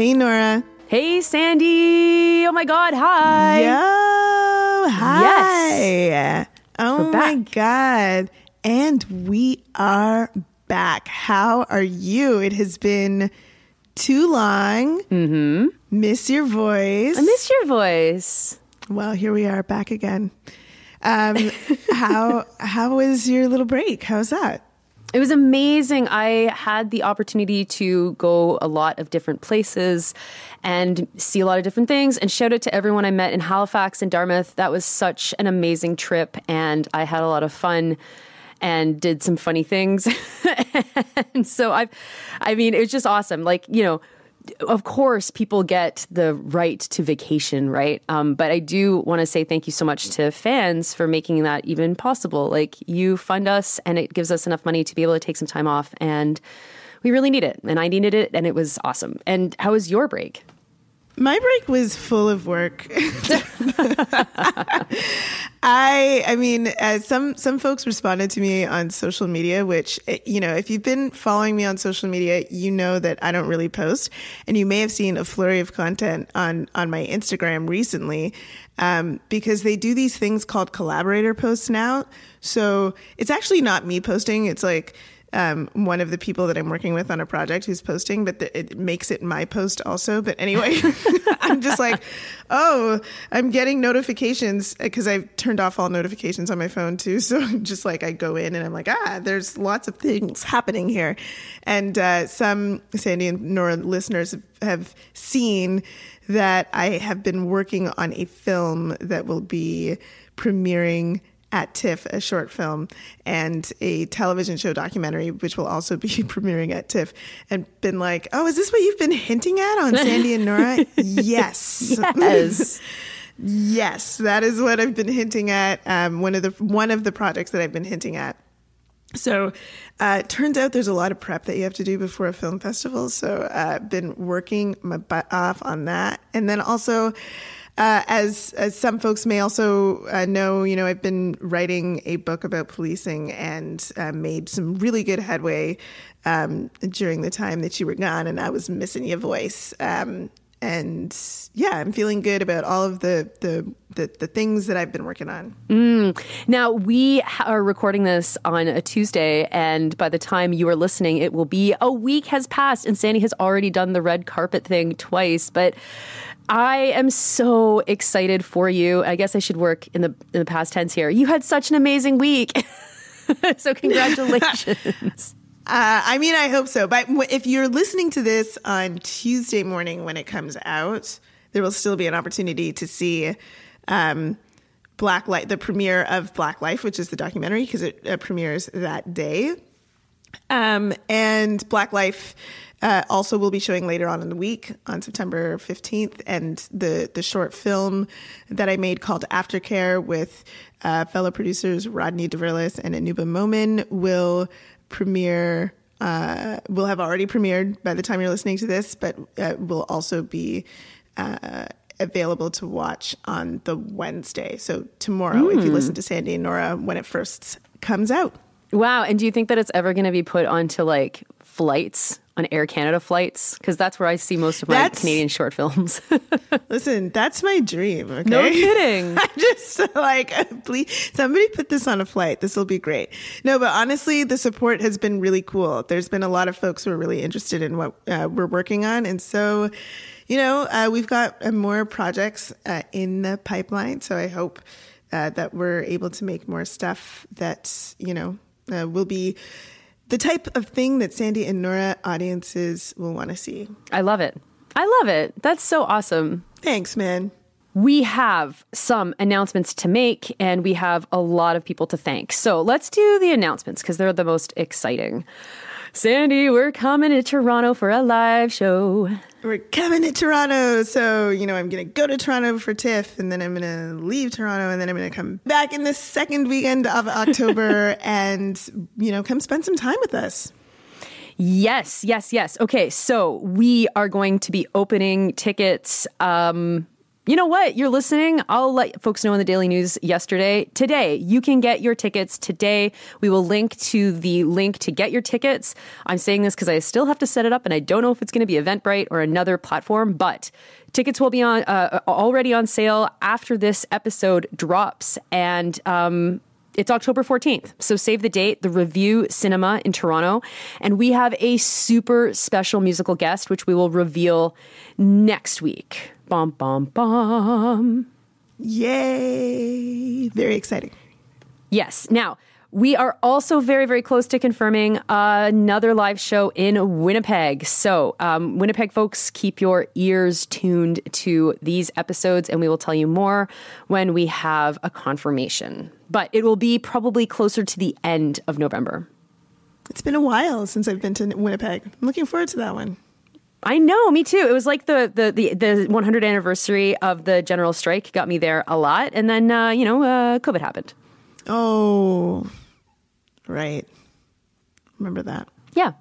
Hey, Nora. Hey, Sandy. Oh my God. Hi. Yo, hi. Oh We're my back. God. And we are back. How are you? It has been too long. Mm-hmm. Miss your voice. I miss your voice. well, here we are back again. Um, how how was your little break? How's that? It was amazing. I had the opportunity to go a lot of different places and see a lot of different things. And shout out to everyone I met in Halifax and Dartmouth. That was such an amazing trip, and I had a lot of fun and did some funny things. and so I've, I mean, it was just awesome. Like you know. Of course, people get the right to vacation, right? Um, but I do want to say thank you so much to fans for making that even possible. Like, you fund us, and it gives us enough money to be able to take some time off. And we really need it. And I needed it, and it was awesome. And how was your break? My break was full of work. I I mean, uh, some some folks responded to me on social media, which uh, you know, if you've been following me on social media, you know that I don't really post, and you may have seen a flurry of content on on my Instagram recently, um, because they do these things called collaborator posts now. So it's actually not me posting; it's like um, one of the people that I'm working with on a project who's posting, but the, it makes it my post also. But anyway, I'm just like, oh, I'm getting notifications because I've turned off all notifications on my phone too. So just like, I go in and I'm like, ah, there's lots of things happening here. And uh, some Sandy and Nora listeners have seen that I have been working on a film that will be premiering at TIFF, a short film, and a television show documentary, which will also be premiering at TIFF, and been like, oh, is this what you've been hinting at on Sandy and Nora? yes. Yes. yes, that is what I've been hinting at. Um, one of the one of the projects that I've been hinting at. So, uh, it turns out there's a lot of prep that you have to do before a film festival. So, I've uh, been working my butt off on that, and then also. Uh, as, as some folks may also uh, know, you know, I've been writing a book about policing and uh, made some really good headway um, during the time that you were gone, and I was missing your voice. Um, and yeah, I'm feeling good about all of the the the, the things that I've been working on. Now, we are recording this on a Tuesday, and by the time you are listening, it will be a week has passed, and Sandy has already done the red carpet thing twice. But I am so excited for you. I guess I should work in the in the past tense here. You had such an amazing week. so congratulations. Uh, I mean, I hope so. But if you're listening to this on Tuesday morning when it comes out, there will still be an opportunity to see um, Black Life, the premiere of Black Life, which is the documentary, because it uh, premieres that day. Um, and Black Life uh, also will be showing later on in the week on September 15th. And the, the short film that I made called Aftercare with uh, fellow producers Rodney DeVerlis and Anuba Momin will premiere. Uh, will have already premiered by the time you're listening to this, but uh, will also be uh, available to watch on the Wednesday. So tomorrow, if you listen to Sandy and Nora when it first comes out. Wow. And do you think that it's ever going to be put onto like flights, on Air Canada flights? Because that's where I see most of my That's- Canadian short films. Listen, that's my dream. Okay? no kidding. I'm just like, please, somebody put this on a flight. This will be great. No, but honestly, the support has been really cool. There's been a lot of folks who are really interested in what uh, we're working on. And so, you know, uh, we've got uh, more projects uh, in the pipeline. So I hope uh, that we're able to make more stuff that, you know, uh, will be the type of thing that Sandy and Nora audiences will want to see. I love it. I love it. That's so awesome. Thanks, man. We have some announcements to make and we have a lot of people to thank. So let's do the announcements because they're the most exciting. Sandy, we're coming to Toronto for a live show. We're coming to Toronto. So, you know, I'm going to go to Toronto for TIFF and then I'm going to leave Toronto and then I'm going to come back in the second weekend of October and, you know, come spend some time with us. Yes, yes, yes. Okay, so we are going to be opening tickets. Um, you know what? You're listening. I'll let folks know in the Daily News yesterday. Today, you can get your tickets. Today, we will link to the link to get your tickets. I'm saying this because I still have to set it up and I don't know if it's going to be Eventbrite or another platform, but tickets will be on uh, already on sale after this episode drops. And, um, it's October 14th. So save the date, the Revue Cinema in Toronto. And we have a super special musical guest, which we will reveal next week. Bum, bum, bum. Yay! Very exciting. Yes. Now, we are also very, very close to confirming another live show in Winnipeg. So, um, Winnipeg folks, keep your ears tuned to these episodes, and we will tell you more when we have a confirmation. But it will be probably closer to the end of November. It's been a while since I've been to Winnipeg. I'm looking forward to that one. I know, me too. It was like the the the, the 100th anniversary of the general strike got me there a lot, and then uh, you know, uh, COVID happened. Oh, right. Remember that. Yeah.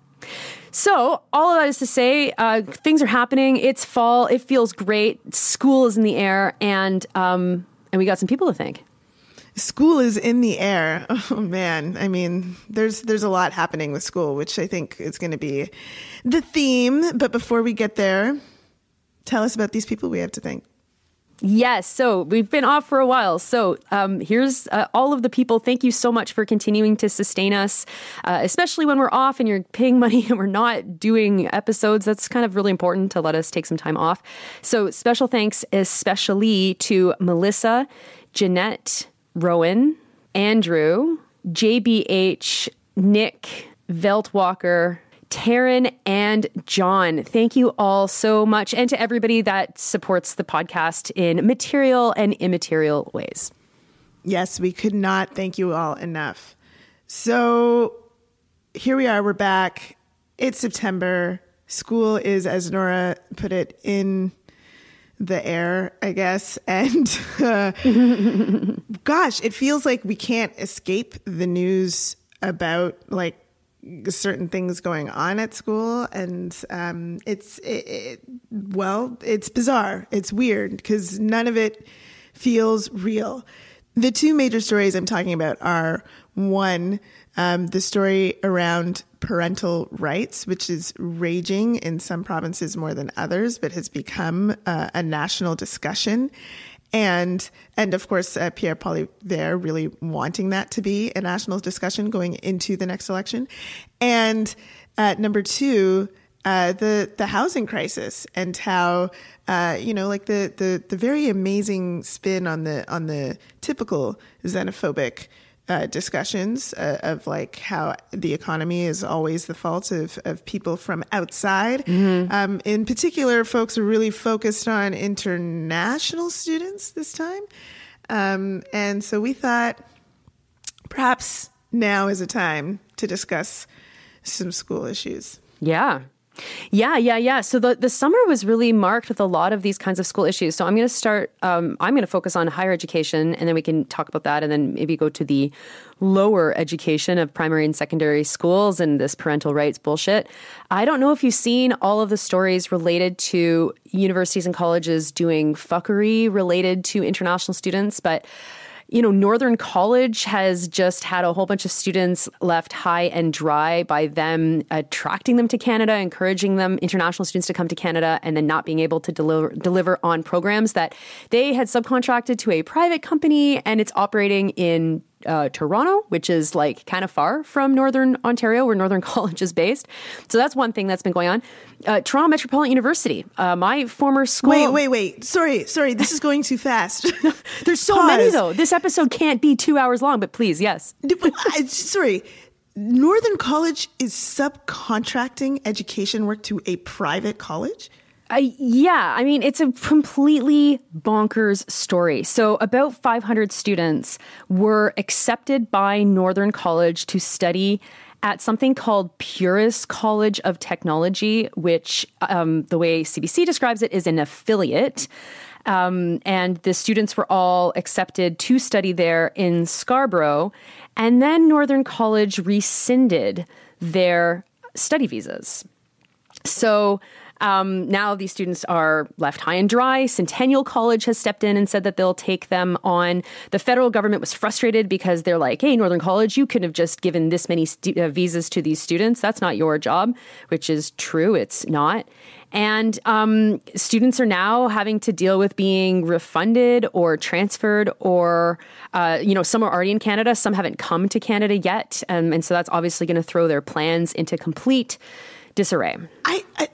So all of that is to say, uh, things are happening. It's fall. It feels great. School is in the air, and um, and we got some people to thank. School is in the air. Oh man, I mean, there's there's a lot happening with school, which I think is going to be the theme. But before we get there, tell us about these people we have to thank. Yes. So we've been off for a while. So um, here's uh, all of the people. Thank you so much for continuing to sustain us, uh, especially when we're off and you're paying money and we're not doing episodes. That's kind of really important to let us take some time off. So special thanks, especially to Melissa, Jeanette, Rowan, Andrew, JBH, Nick, Veltwalker, Taryn and John. Thank you all so much. And to everybody that supports the podcast in material and immaterial ways. Yes, we could not thank you all enough. So here we are, we're back. It's September. School is, as Nora put it, in the air, I guess. And uh, gosh, it feels like we can't escape the news about like certain things going on at school and um, it's it, it, well it's bizarre it's weird because none of it feels real the two major stories i'm talking about are one um, the story around parental rights which is raging in some provinces more than others but has become uh, a national discussion and and of course uh, Pierre Poilievre really wanting that to be a national discussion going into the next election, and uh, number two. Uh, the the housing crisis and how uh, you know like the, the the very amazing spin on the on the typical xenophobic uh, discussions uh, of like how the economy is always the fault of, of people from outside. Mm-hmm. Um, in particular, folks are really focused on international students this time. Um, and so we thought perhaps now is a time to discuss some school issues. Yeah. Yeah, yeah, yeah. So the, the summer was really marked with a lot of these kinds of school issues. So I'm going to start, um, I'm going to focus on higher education and then we can talk about that and then maybe go to the lower education of primary and secondary schools and this parental rights bullshit. I don't know if you've seen all of the stories related to universities and colleges doing fuckery related to international students, but you know, Northern College has just had a whole bunch of students left high and dry by them attracting them to Canada, encouraging them, international students to come to Canada, and then not being able to deliver, deliver on programs that they had subcontracted to a private company and it's operating in uh, Toronto, which is like kind of far from Northern Ontario, where Northern College is based. So that's one thing that's been going on. Uh, Toronto Metropolitan University, uh, my former school. Wait, wait, wait. Sorry, sorry. This is going too fast. There's so Pause. many though. This episode can't be two hours long, but please, yes. sorry. Northern College is subcontracting education work to a private college? I, yeah, I mean, it's a completely bonkers story. So, about 500 students were accepted by Northern College to study at something called Pures College of Technology, which um, the way CBC describes it is an affiliate. Um, and the students were all accepted to study there in Scarborough. And then Northern College rescinded their study visas. So, Um, now these students are left high and dry. Centennial College has stepped in and said that they'll take them on. The federal government was frustrated because they're like, hey, Northern College, you could have just given this many uh, visas to these students. That's not your job, which is true. It's not. And um, students are now having to deal with being refunded or transferred, or, uh, you know, some are already in Canada, some haven't come to Canada yet. Um, and so that's obviously going to throw their plans into complete disarray. I, I,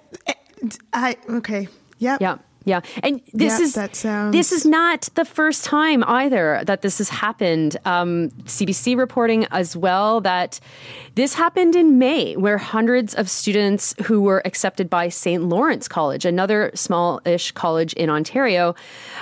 I okay. Yep. Yeah. Yeah, and this Yeah, is that sounds- this is not the first time either that this has happened. Um, CBC reporting as well that this happened in May, where hundreds of students who were accepted by St. Lawrence College, another small-ish college in Ontario,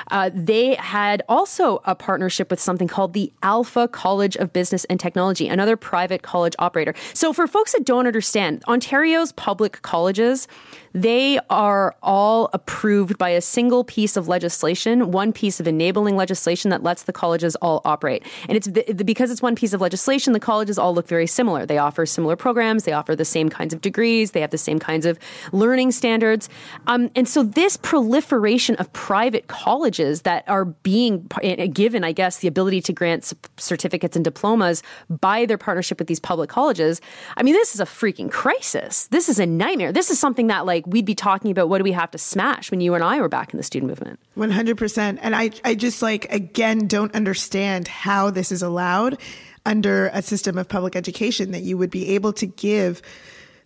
uh, they had also a partnership with something called the Alpha College of Business and Technology, another private college operator. So, for folks that don't understand, Ontario's public colleges they are all approved by a single piece of legislation, one piece of enabling legislation that lets the colleges all operate. And it's because it's one piece of legislation, the colleges all look very similar. They offer similar programs, they offer the same kinds of degrees, they have the same kinds of learning standards. Um, and so this proliferation of private colleges that are being eh, given, I guess, the ability to grant certificates and diplomas by their partnership with these public colleges, I mean, this is a freaking crisis. This is a nightmare. This is something that, like, we'd be talking about what do we have to smash when you and I were back in the student movement. One hundred percent. And I, I just like again don't understand how this is allowed under a system of public education that you would be able to give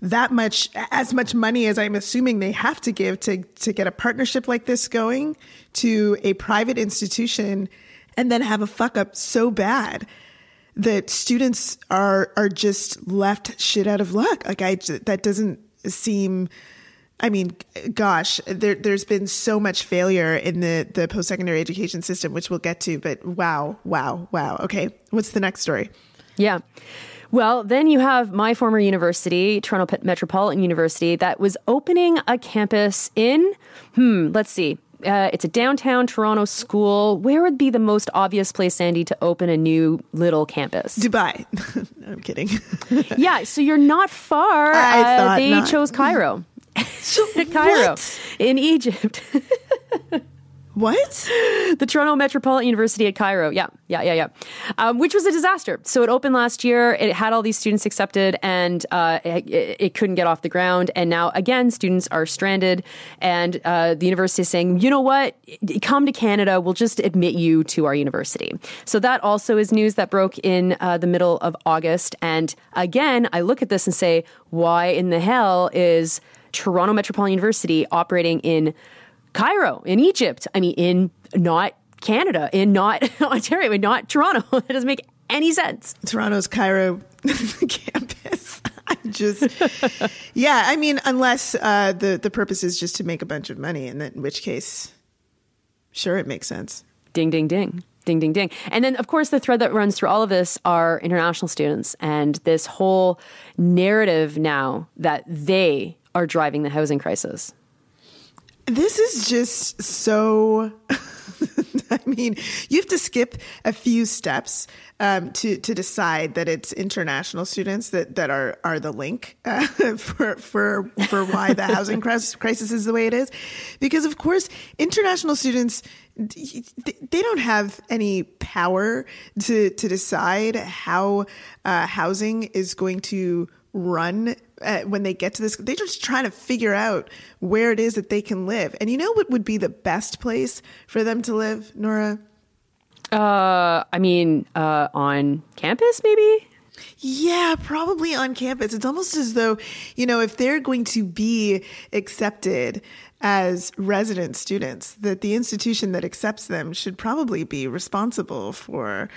that much as much money as I'm assuming they have to give to to get a partnership like this going to a private institution and then have a fuck up so bad that students are are just left shit out of luck. Like I that doesn't seem I mean, gosh, there, there's been so much failure in the, the post secondary education system, which we'll get to, but wow, wow, wow. Okay, what's the next story? Yeah. Well, then you have my former university, Toronto Pet- Metropolitan University, that was opening a campus in, hmm, let's see. Uh, it's a downtown Toronto school. Where would be the most obvious place, Sandy, to open a new little campus? Dubai. I'm kidding. yeah, so you're not far. I Uh, thought they not. chose Cairo. so, Cairo What? in Egypt. what? the Toronto Metropolitan University at Cairo. Yeah, yeah, yeah, yeah. Um, which was a disaster. So it opened last year. It had all these students accepted, and uh, it, it couldn't get off the ground. And now again, students are stranded, and uh, the university is saying, you know what? Come to Canada. We'll just admit you to our university. So that also is news that broke in uh, the middle of August. And again, I look at this and say, why in the hell is Toronto Metropolitan University operating in Cairo, in Egypt. I mean, in not Canada, in not Ontario, in not Toronto. That doesn't make any sense. Toronto's Cairo campus. I just, yeah, I mean, unless uh, the, the purpose is just to make a bunch of money, and then, in which case, sure, it makes sense. Ding, ding, ding. Ding, ding, ding. And then, of course, the thread that runs through all of this are international students and this whole narrative now that they are driving the housing crisis. This is just so. I mean, you have to skip a few steps um, to to decide that it's international students that, that are are the link uh, for for for why the housing crisis, is the way it is, because of course international students they don't have any power to to decide how uh, housing is going to run uh, when they get to this. They're just trying to figure out where it is that they can live. And you know what would be the best place for them to live, Nora? Uh, I mean, uh, on campus, maybe? Yeah, probably on campus. It's almost as though, you know, if they're going to be accepted as resident students, that the institution that accepts them should probably be responsible for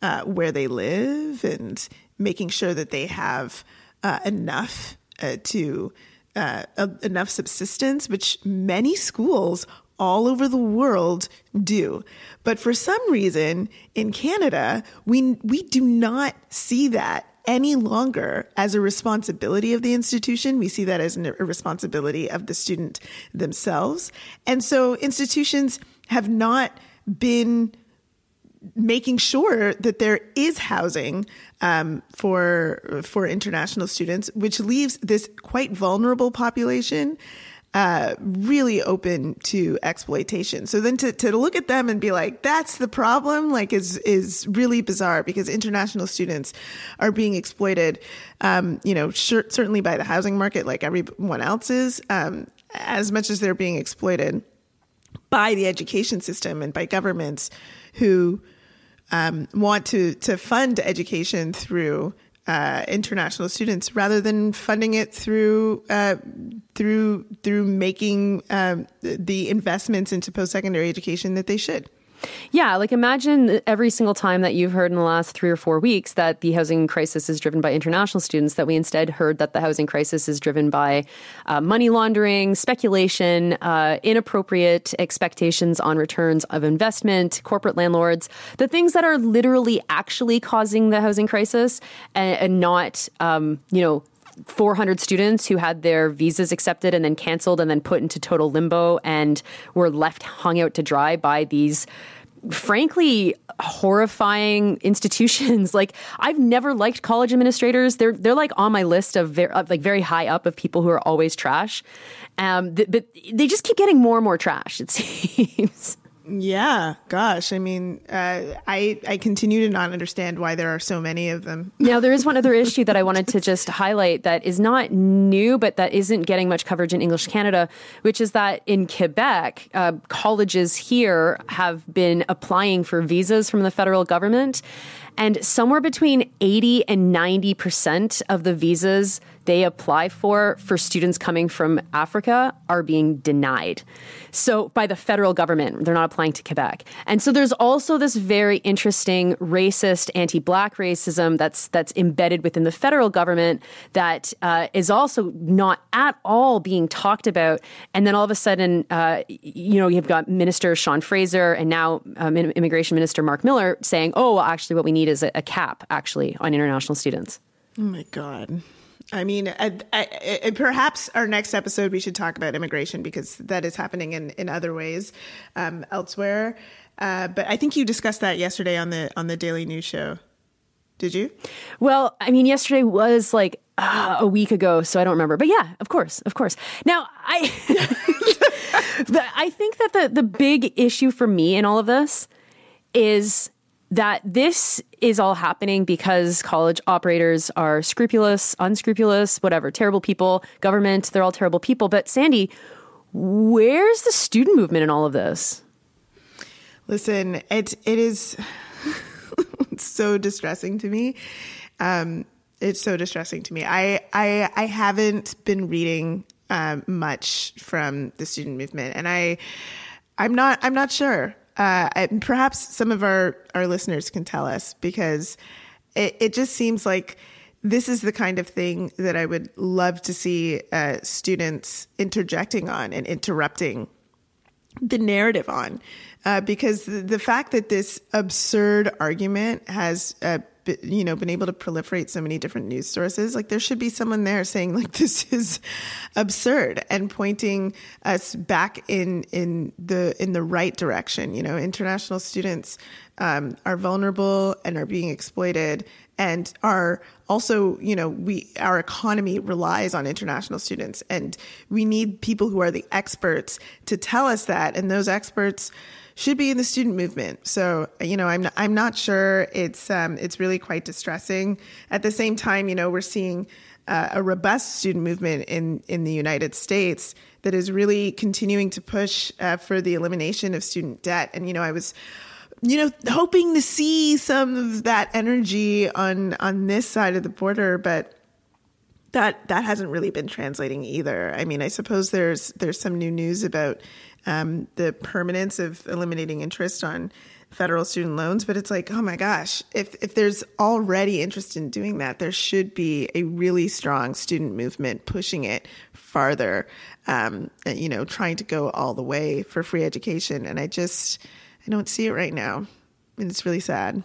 uh, where they live and making sure that they have uh, enough uh, to uh, enough subsistence, which many schools all over the world do. But for some reason in Canada, we we do not see that any longer as a responsibility of the institution. We see that as a responsibility of the student themselves. And so institutions have not been making sure that there is housing um, for for international students, which leaves this quite vulnerable population uh, really open to exploitation. So then to, to look at them and be like, that's the problem, like is, is really bizarre because international students are being exploited, um, you know, sure, certainly by the housing market, like everyone else is, um, as much as they're being exploited by the education system and by governments who um, want to to fund education through uh, international students rather than funding it through uh, through through making um, the investments into post secondary education that they should. Yeah, like imagine every single time that you've heard in the last three or four weeks that the housing crisis is driven by international students, that we instead heard that the housing crisis is driven by uh, money laundering, speculation, uh, inappropriate expectations on returns of investment, corporate landlords, the things that are literally actually causing the housing crisis and, and not, um, you know, 400 students who had their visas accepted and then canceled and then put into total limbo and were left hung out to dry by these frankly horrifying institutions. Like i've never liked college administrators. They're they're like on my list of, very, of like very high up of people who are always trash. Um, th- but they just keep getting more and more trash it seems yeah, gosh. I mean, uh, I I continue to not understand why there are so many of them. now, there is one other issue that I wanted to just highlight that is not new, but that isn't getting much coverage in English Canada, which is that in Quebec, uh, colleges here have been applying for visas from the federal government, and somewhere between eighty and ninety percent of the visas they apply for for students coming from Africa are being denied. So by the federal government, they're not applying to Quebec. And so there's also this very interesting racist, anti-black racism that's that's embedded within the federal government that uh, is also not at all being talked about. And then all of a sudden, uh, you know, you've got Minister Sean Fraser and now um, Immigration Minister Mark Miller saying, "Oh, well, actually, what we need is a, a cap actually on international students." Oh my god. I mean, I, I, I, perhaps our next episode we should talk about immigration because that is happening in, in other ways um, elsewhere. Uh, but I think you discussed that yesterday on the on the Daily News Show. Did you? Well, I mean, yesterday was like uh, a week ago, so I don't remember. But yeah, of course, of course. Now, I, I think that the the big issue for me in all of this is that this is all happening because college operators are scrupulous, unscrupulous, whatever, terrible people, government, they're all terrible people. But Sandy, where's the student movement in all of this? Listen, it it is so distressing to me. Um, it's so distressing to me. I I I haven't been reading um, much from the student movement, and I I'm not I'm not sure uh, perhaps some of our, our listeners can tell us because it, it just seems like this is the kind of thing that I would love to see uh, students interjecting on and interrupting the narrative on. Uh, because the, the, fact that this absurd argument has uh, you know been able to proliferate so many different news sources like there should be someone there saying like this is absurd and pointing us back in in the in the right direction. You know international students um, are vulnerable and are being exploited and are also you know we our economy relies on international students. And we need people who are the experts to tell us that. And those experts should be in the student movement. So, you know, I'm not, I'm not sure. It's um, it's really quite distressing. At the same time, you know, we're seeing uh, a robust student movement in in the United States that is really continuing to push uh, for the elimination of student debt. And you know, I was you know hoping to see some of that energy on on this side of the border, but that that hasn't really been translating either. I mean, I suppose there's there's some new news about um, the permanence of eliminating interest on federal student loans, but it's like, oh my gosh, if if there's already interest in doing that, there should be a really strong student movement pushing it farther. Um, you know, trying to go all the way for free education, and I just I don't see it right now, and it's really sad.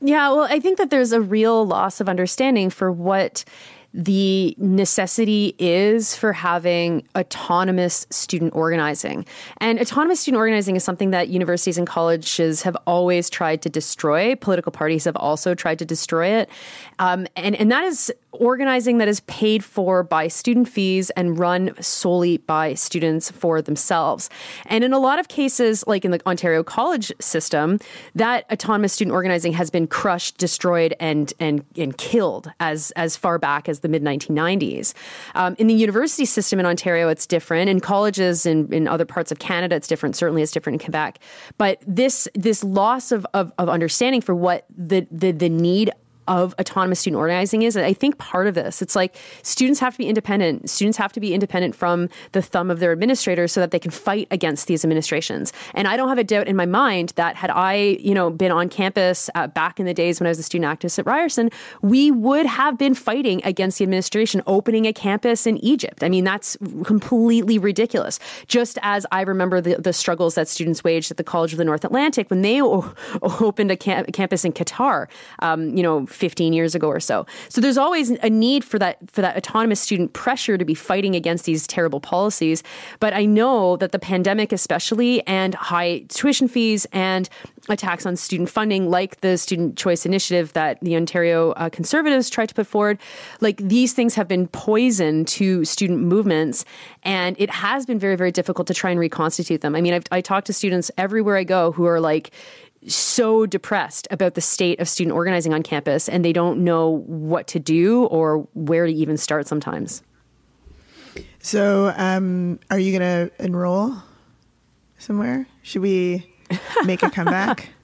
Yeah, well, I think that there's a real loss of understanding for what the necessity is for having autonomous student organizing. And autonomous student organizing is something that universities and colleges have always tried to destroy. Political parties have also tried to destroy it. Um, and, and that is organizing that is paid for by student fees and run solely by students for themselves. And in a lot of cases, like in the Ontario college system, that autonomous student organizing has been crushed, destroyed, and and and killed as as far back as the mid 1990s. Um, in the university system in Ontario, it's different. In colleges in, in other parts of Canada, it's different. Certainly, it's different in Quebec. But this this loss of, of, of understanding for what the, the the need of autonomous student organizing is. I think part of this, it's like students have to be independent. Students have to be independent from the thumb of their administrators so that they can fight against these administrations. And I don't have a doubt in my mind that had I, you know, been on campus uh, back in the days when I was a student activist at Ryerson, we would have been fighting against the administration opening a campus in Egypt. I mean, that's completely ridiculous. Just as I remember the, the struggles that students waged at the College of the North Atlantic when they o- opened a camp- campus in Qatar, um, you know, 15 years ago or so. So there's always a need for that for that autonomous student pressure to be fighting against these terrible policies. But I know that the pandemic especially and high tuition fees and attacks on student funding like the student choice initiative that the Ontario uh, conservatives tried to put forward like these things have been poison to student movements and it has been very very difficult to try and reconstitute them. I mean I've, I talk to students everywhere I go who are like so depressed about the state of student organizing on campus and they don't know what to do or where to even start sometimes. So, um, are you going to enroll somewhere? Should we make a comeback?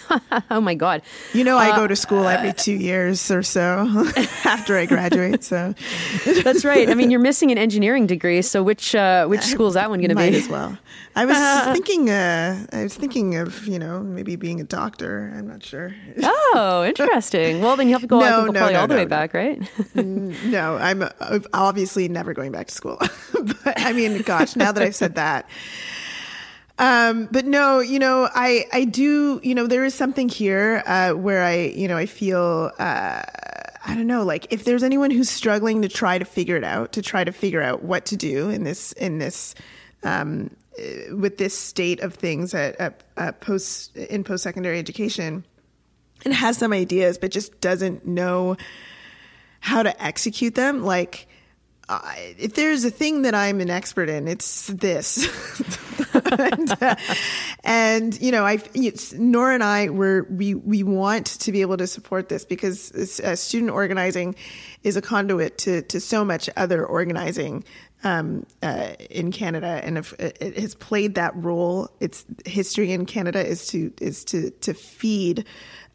oh my god! You know, I go to school every two years or so after I graduate. So that's right. I mean, you're missing an engineering degree. So which uh, which school is that one going to be? Might as well. I was thinking. Uh, I was thinking of you know maybe being a doctor. I'm not sure. Oh, interesting. Well, then you have to go. No, I think, no, probably no, all the way back, right? No, I'm uh, obviously never going back to school. but I mean, gosh, now that I've said that. Um, but no, you know, I, I do, you know, there is something here, uh, where I, you know, I feel, uh, I don't know, like if there's anyone who's struggling to try to figure it out, to try to figure out what to do in this, in this, um, uh, with this state of things at, at, at post, in post-secondary education and has some ideas, but just doesn't know how to execute them. Like, uh, if there's a thing that I'm an expert in, it's this. and, uh, and, you know, I, Nora and I were, we, we want to be able to support this because uh, student organizing is a conduit to, to so much other organizing um, uh, in Canada, and if it has played that role. Its history in Canada is to is to to feed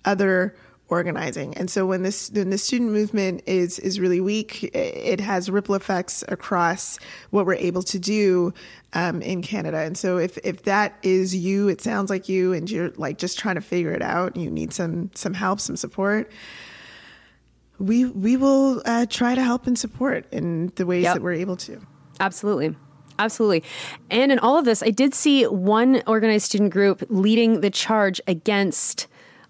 other organizing, and so when this when the student movement is is really weak, it has ripple effects across what we're able to do um, in Canada. And so if if that is you, it sounds like you, and you're like just trying to figure it out, and you need some some help, some support we we will uh, try to help and support in the ways Yep. that we're able to. Absolutely. Absolutely. And in all of this, I did see one organized student group leading the charge against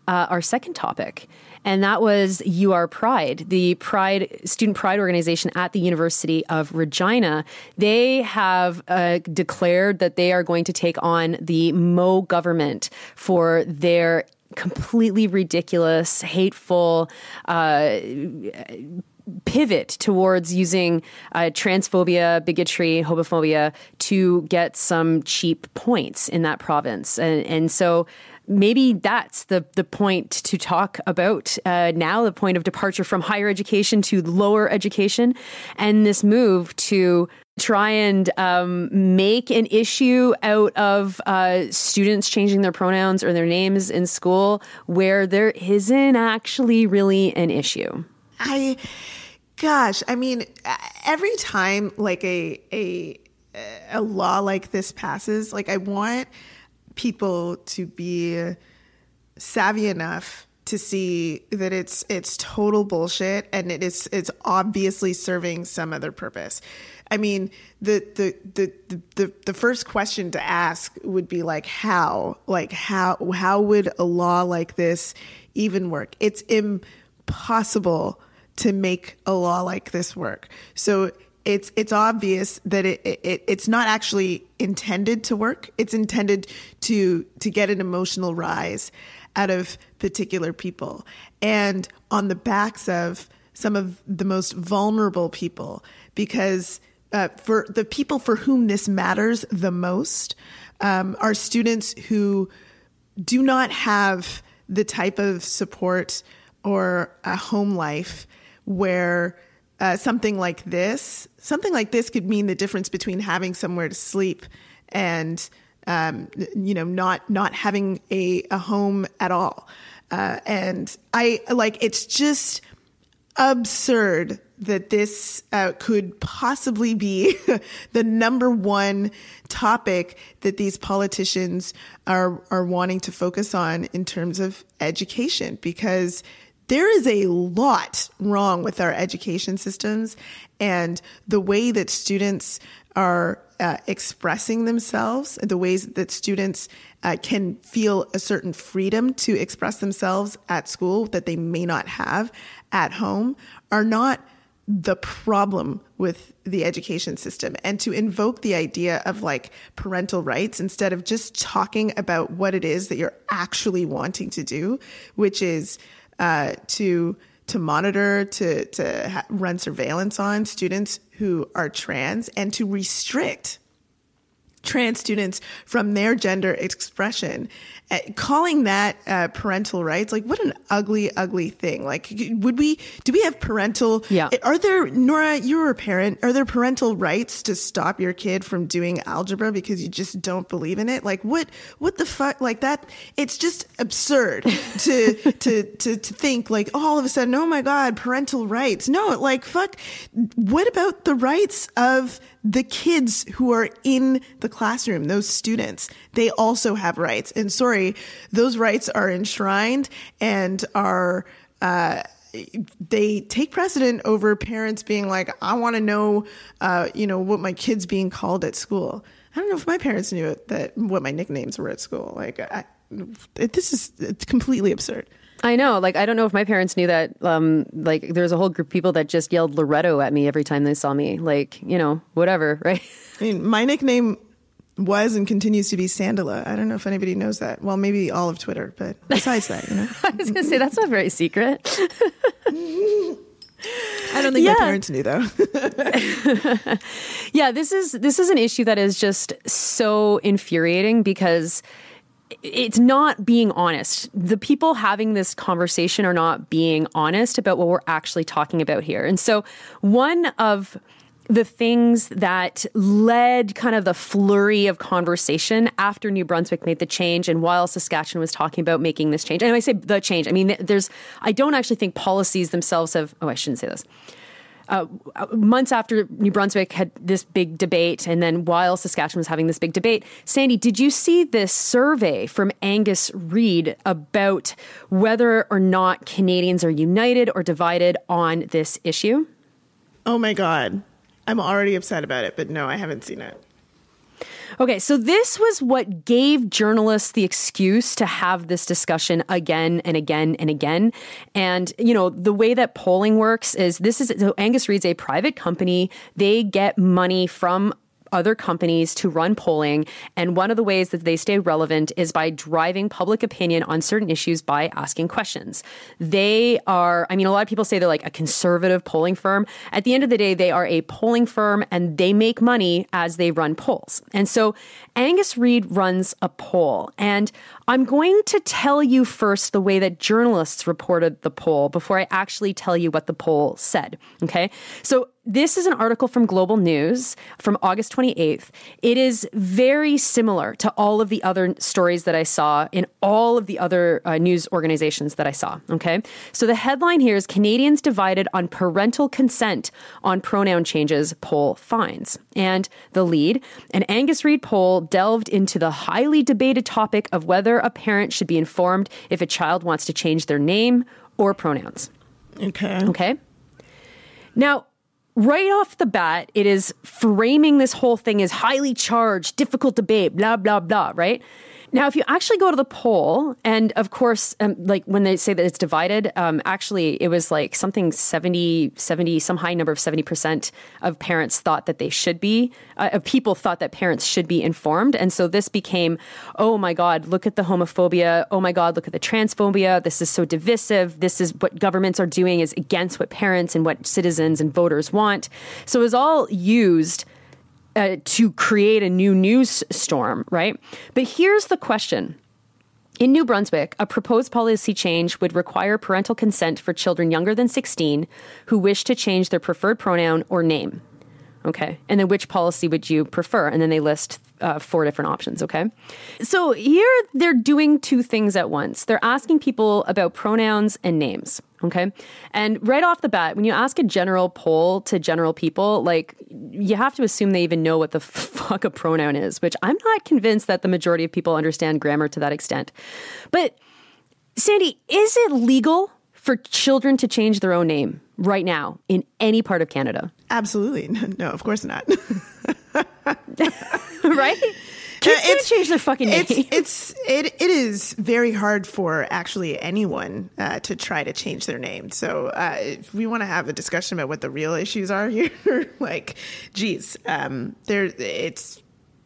uh, our second topic. And that was UR Pride, the Pride student pride organization at the University of Regina. They have uh, declared that they are going to take on the Moe government for their completely ridiculous, hateful, uh, pivot towards using uh, transphobia, bigotry, homophobia to get some cheap points in that province. And, and so maybe that's the, the point to talk about uh, now the point of departure from higher education to lower education and this move to try and um, make an issue out of uh, students changing their pronouns or their names in school where there isn't actually really an issue. I, gosh, I mean, every time like a a a law like this passes, like I want people to be savvy enough to see that it's it's total bullshit and it is it's obviously serving some other purpose. I mean, the the the the the, first question to ask would be like how? Like how how would a law like this even work? It's impossible to make a law like this work. So it's it's obvious that it, it it's not actually intended to work. It's intended to to get an emotional rise out of particular people, and on the backs of some of the most vulnerable people because uh, for the people for whom this matters the most um, are students who do not have the type of support or a home life where uh, something like this, something like this could mean the difference between having somewhere to sleep and um, you know not not having a, a home at all. Uh, and I like it's just absurd that this uh, could possibly be the number one topic that these politicians are are wanting to focus on in terms of education because there is a lot wrong with our education systems and the way that students are uh, expressing themselves, the ways that students uh, can feel a certain freedom to express themselves at school that they may not have at home, are not the problem with the education system. And to invoke the idea of like parental rights instead of just talking about what it is that you're actually wanting to do, which is uh, to to monitor, to to ha- run surveillance on students who are trans, and to restrict trans students from their gender expression. Uh, calling that uh, parental rights like what an ugly ugly thing. Like would we do we have parental yeah. are there nora you're a parent are there parental rights to stop your kid from doing algebra because you just don't believe in it? Like what what the fuck? Like that it's just absurd to to to to think like all of a sudden oh my god parental rights. No like fuck what about the rights of the kids who are in the classroom, those students, they also have rights. And sorry, those rights are enshrined and are, uh, they take precedent over parents being like, I want to know, uh, you know, what my kid's being called at school. I don't know if my parents knew that what my nicknames were at school. Like, I, this is it's completely absurd. I know. Like, I don't know if my parents knew that. Um, like, there was a whole group of people that just yelled Loretto at me every time they saw me. Like, you know, whatever, right? I mean, my nickname was and continues to be Sandala. I don't know if anybody knows that. Well, maybe all of Twitter, but besides that, you know. I was going to say that's not very secret. I don't think yeah. my parents knew though. yeah, this is this is an issue that is just so infuriating because it's not being honest. The people having this conversation are not being honest about what we're actually talking about here. And so, one of the things that led kind of the flurry of conversation after New Brunswick made the change and while Saskatchewan was talking about making this change. And I say the change, I mean, there's, I don't actually think policies themselves have, oh, I shouldn't say this uh, months after New Brunswick had this big debate, and then while Saskatchewan was having this big debate, Sandy, did you see this survey from Angus Reid about whether or not Canadians are united or divided on this issue? Oh my God. I'm already upset about it, but no, I haven't seen it. Okay, so this was what gave journalists the excuse to have this discussion again and again and again. And, you know, the way that polling works is this is so Angus Reid's a private company. They get money from other companies to run polling. And one of the ways that they stay relevant is by driving public opinion on certain issues by asking questions. They are, I mean, a lot of people say they're like a conservative polling firm. At the end of the day, they are a polling firm and they make money as they run polls. And so Angus Reid runs a poll. And I'm going to tell you first the way that journalists reported the poll before I actually tell you what the poll said. Okay. So this is an article from Global News from August 28th. It is very similar to all of the other stories that I saw in all of the other uh, news organizations that I saw. Okay. So the headline here is Canadians divided on parental consent on pronoun changes, poll finds. And the lead, an Angus Reid poll delved into the highly debated topic of whether a parent should be informed if a child wants to change their name or pronouns. Okay. Okay. Now, right off the bat, it is framing this whole thing as highly charged, difficult debate, blah, blah, blah, right? Now, if you actually go to the poll, and of course, um, like when they say that it's divided, um, actually, it was like something 70, 70, some high number of 70% of parents thought that they should be, uh, of people thought that parents should be informed. And so this became, oh my God, look at the homophobia. Oh my God, look at the transphobia. This is so divisive. This is what governments are doing is against what parents and what citizens and voters want. So it was all used uh, to create a new news storm, right? But here's the question. In New Brunswick, a proposed policy change would require parental consent for children younger than 16 who wish to change their preferred pronoun or name. Okay. And then which policy would you prefer? And then they list uh, four different options. Okay. So here they're doing two things at once. They're asking people about pronouns and names. Okay. And right off the bat, when you ask a general poll to general people, like you have to assume they even know what the fuck a pronoun is, which I'm not convinced that the majority of people understand grammar to that extent. But Sandy, is it legal for children to change their own name right now in any part of Canada? Absolutely. No, of course not. right? Kids Uh, gonna change their fucking name. It's it's it it is very hard for actually anyone uh, to try to change their name. So uh, if we want to have a discussion about what the real issues are here, like, geez, um, there it's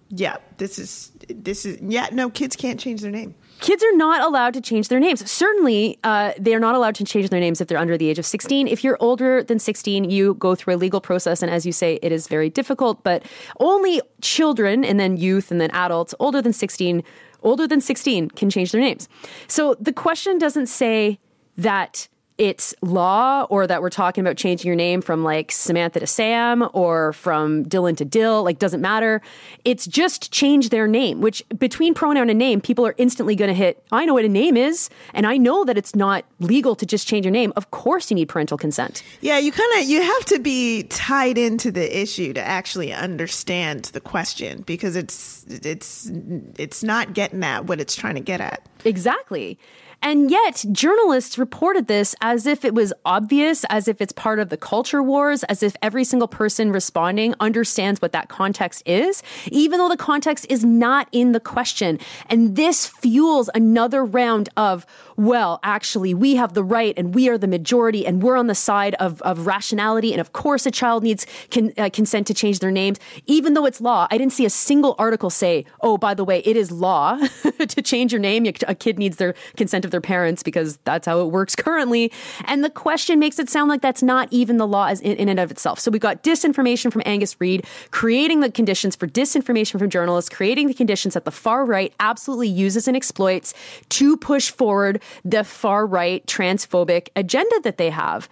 yeah, this is this is yeah, no, kids can't change their name. Kids are not allowed to change their names. Certainly, uh, they are not allowed to change their names if they're under the age of 16. If you're older than 16, you go through a legal process. And as you say, it is very difficult, but only children and then youth and then adults older than 16, older than 16 can change their names. So the question doesn't say that it's law or that we're talking about changing your name from like Samantha to Sam or from Dylan to Dill, like doesn't matter. It's just change their name, which between pronoun and name, people are instantly going to hit, I know what a name is, and I know that it's not legal to just change your name. Of course you need parental consent. Yeah, you kind of you have to be tied into the issue to actually understand the question because it's it's it's not getting at what it's trying to get at. Exactly. And yet, journalists reported this as if it was obvious, as if it's part of the culture wars, as if every single person responding understands what that context is, even though the context is not in the question. And this fuels another round of, well, actually, we have the right and we are the majority and we're on the side of, of rationality. And of course, a child needs con- uh, consent to change their names, even though it's law. I didn't see a single article say, oh, by the way, it is law to change your name. A kid needs their consent of their parents because that's how it works currently. And the question makes it sound like that's not even the law as in, in and of itself. So we've got disinformation from Angus Reid, creating the conditions for disinformation from journalists, creating the conditions that the far right absolutely uses and exploits to push forward the far right transphobic agenda that they have.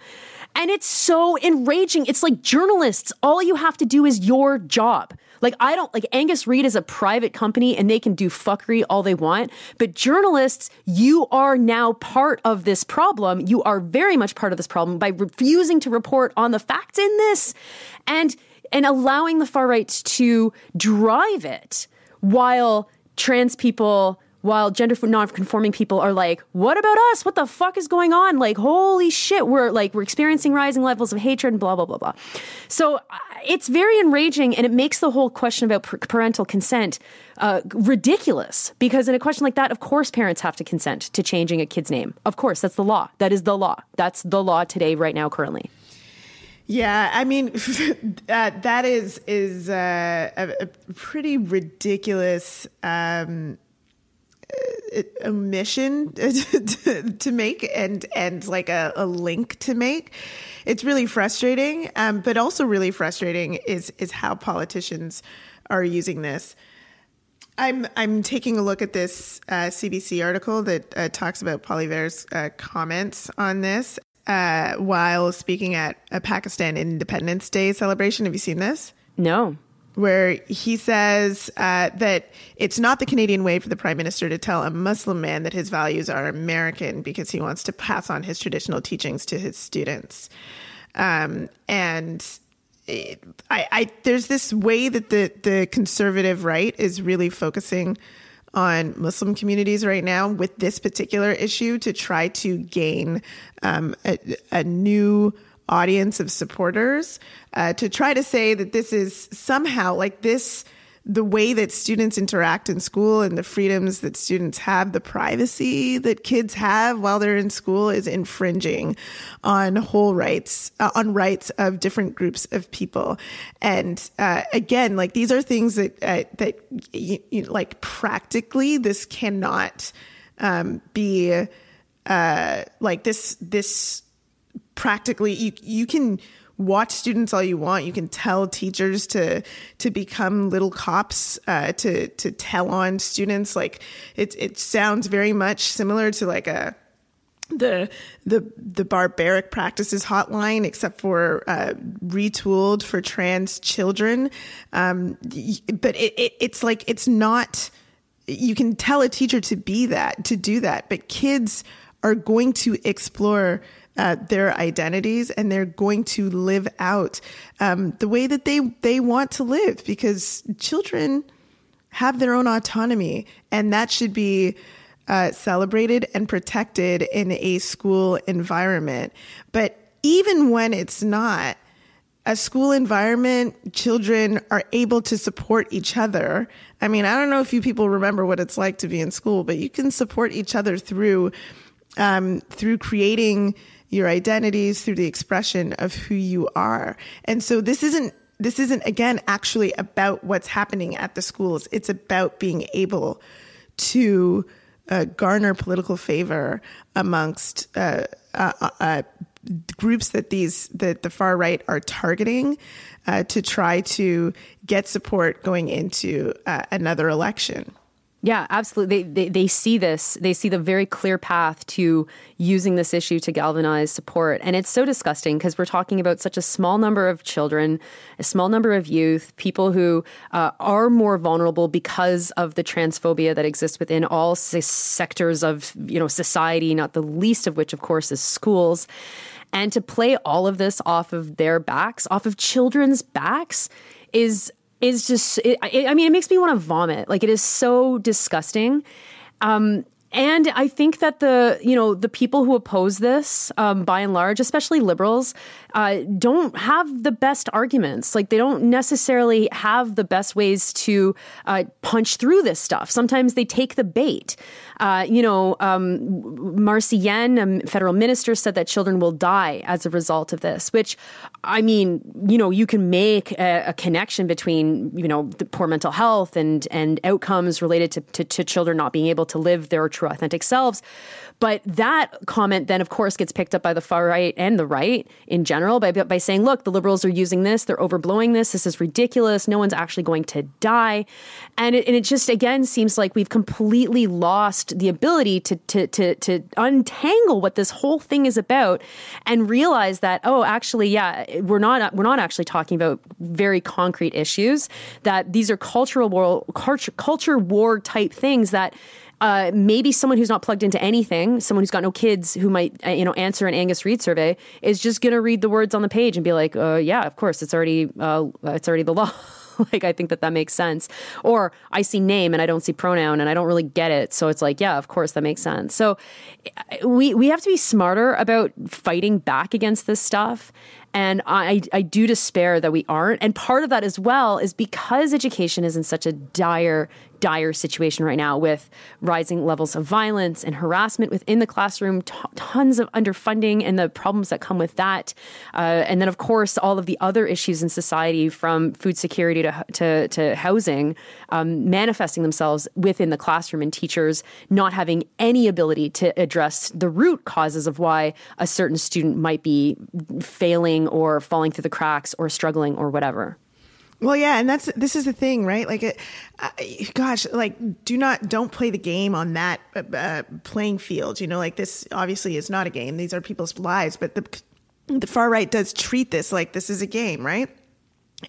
And it's so enraging. It's like journalists, all you have to do is your job. Like, I don't like Angus Reid is a private company and they can do fuckery all they want. But journalists, you are now part of this problem. You are very much part of this problem by refusing to report on the facts in this and and allowing the far right to drive it while trans people while gender non-conforming people are like what about us? What the fuck is going on? Like holy shit we're like we're experiencing rising levels of hatred and blah blah blah blah. So uh, it's very enraging and it makes the whole question about parental consent uh, ridiculous because in a question like that of course parents have to consent to changing a kid's name. Of course that's the law. That is the law. That's the law today right now currently. Yeah, I mean, uh, that is is uh, a, a, pretty ridiculous um, omission to, to, make and and like a, a, link to make. It's really frustrating, um, but also really frustrating is is how politicians are using this. I'm I'm taking a look at this uh, CBC article that uh, talks about Poilievre's uh, comments on this uh, while speaking at a Pakistan Independence Day celebration. Have you seen this? No where he says uh, that it's not the Canadian way for the prime minister to tell a Muslim man that his values are American because he wants to pass on his traditional teachings to his students. Um, and I, I, there's this way that the, the conservative right is really focusing on Muslim communities right now with this particular issue to try to gain um, a, a new audience of supporters uh, to try to say that this is somehow like this the way that students interact in school and the freedoms that students have, the privacy that kids have while they're in school is infringing on whole rights, uh, on rights of different groups of people. And uh, again, like these are things that uh, that you, you, like practically this cannot um, be uh, like this this practically you you can watch students all you want. You can tell teachers to to become little cops, uh, to to tell on students. Like it it sounds very much similar to like a the the the barbaric practices hotline, except for uh, retooled for trans children. Um, but it, it, it's like it's not. You can tell a teacher to be that, to do that, but kids are going to explore uh, their identities and they're going to live out um, the way that they they want to live because children have their own autonomy and that should be uh, celebrated and protected in a school environment. But even when it's not, a school environment, children are able to support each other. I mean, I don't know if you people remember what it's like to be in school, but you can support each other through um, through creating your identities through the expression of who you are. And so this isn't this isn't again actually about what's happening at the schools. It's about being able to uh, garner political favor amongst uh, uh, uh, uh groups that these that the far right are targeting uh, to try to get support going into another election. Yeah, absolutely. They, they, they see this. They see the very clear path to using this issue to galvanize support. And it's so disgusting because we're talking about such a small number of children, a small number of youth, people who uh, are more vulnerable because of the transphobia that exists within all sectors of you know society, not the least of which, of course, is schools. And to play all of this off of their backs, off of children's backs, is is just it, i mean it makes me want to vomit. Like it is so disgusting. Um, and I think that the you know the people who oppose this, um, by and large, especially liberals, uh, don't have the best arguments. Like they don't necessarily have the best ways to uh, punch through this stuff. Sometimes they take the bait. Uh, you know, um, Marci Ien, a federal minister, said that children will die as a result of this. Which, I mean, you know, you can make a, a connection between you know the poor mental health and and outcomes related to, to, to children not being able to live their true authentic selves. But that comment then, of course, gets picked up by the far right and the right in general by, by saying, look, the liberals are using this, they're overblowing this, this is ridiculous, no one's actually going to die. And it, and it just, again, seems like we've completely lost the ability to, to, to, to untangle what this whole thing is about and realize that, oh, actually, yeah, we're not, we're not actually talking about very concrete issues, that these are cultural war, culture, culture war type things that uh, maybe someone who's not plugged into anything, someone who's got no kids who might, uh, you know, answer an Angus Reid survey is just going to read the words on the page and be like, uh, yeah, of course, it's already, uh, it's already the law. like I think that that makes sense. Or I see name and I don't see pronoun and I don't really get it. So it's like, yeah, of course that makes sense. So uh, we we have to be smarter about fighting back against this stuff. And I, I do despair that we aren't. And part of that as well is because education is in such a dire dire situation right now with rising levels of violence and harassment within the classroom, t- tons of underfunding and the problems that come with that. Uh, and then, of course, all of the other issues in society from food security to, to, to housing um, manifesting themselves within the classroom and teachers not having any ability to address the root causes of why a certain student might be failing or falling through the cracks or struggling or whatever. Well, yeah, and that's this is the thing, right? Like, it, gosh, like, do not don't play the game on that uh, uh, playing field. You know, like this obviously is not a game; these are people's lives. But the the far right does treat this like this is a game, right?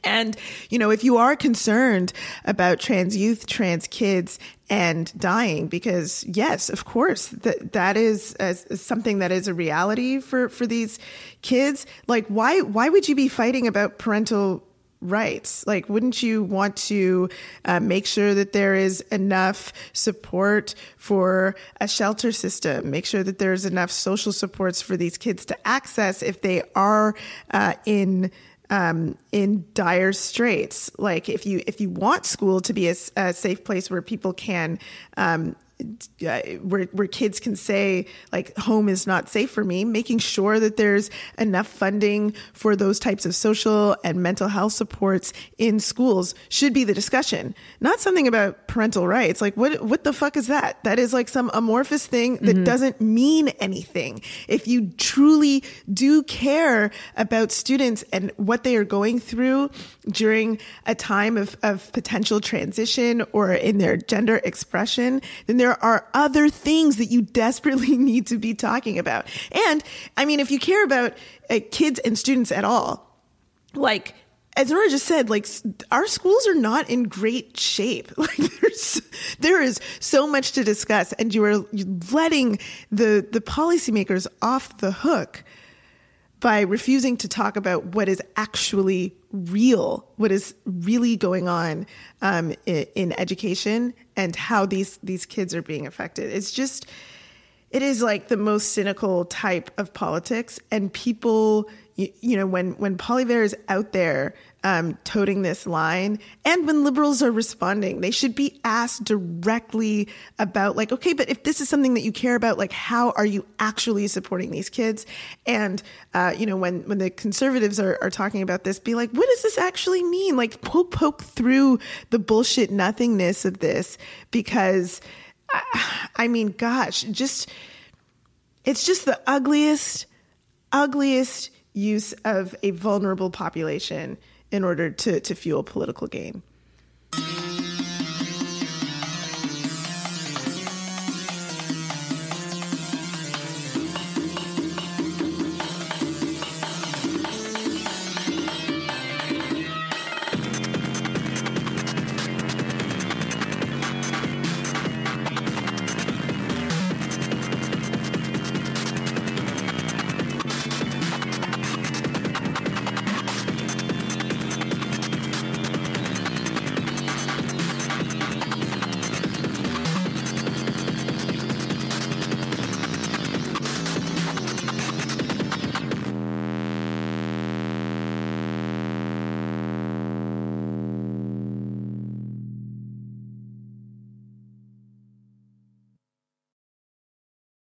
And, you know, if you are concerned about trans youth, trans kids, and dying, because yes, of course, that that is something that is a reality for for these kids. Like, why why would you be fighting about parental rights. Like, wouldn't you want to uh, make sure that there is enough support for a shelter system? Make sure that there's enough social supports for these kids to access if they are uh, in um, in dire straits. Like if you if you want school to be a, a safe place where people can um, where where kids can say like home is not safe for me making sure that there's enough funding for those types of social and mental health supports in schools should be the discussion. Not something about parental rights. Like what what the fuck is that? That is like some amorphous thing that mm-hmm. doesn't mean anything. If you truly do care about students and what they are going through during a time of, of potential transition or in their gender expression then there there are other things that you desperately need to be talking about. And I mean, if you care about uh, kids and students at all, like, as Nora just said, like our schools are not in great shape. Like there's, there is so much to discuss, and you are letting the the policymakers off the hook by refusing to talk about what is actually real, what is really going on um, in, in, education and how these these kids are being affected. It's just, it is like the most cynical type of politics, and people, you, you know, when when Poilievre is out there um, toting this line. And when liberals are responding, they should be asked directly about, like, okay, but if this is something that you care about, like, how are you actually supporting these kids? And, uh, you know, when, when the conservatives are, are talking about this, be like, what does this actually mean? Like, poke, poke through the bullshit nothingness of this because, I, I mean, gosh, just, it's just the ugliest, ugliest use of a vulnerable population in order to, to fuel political gain.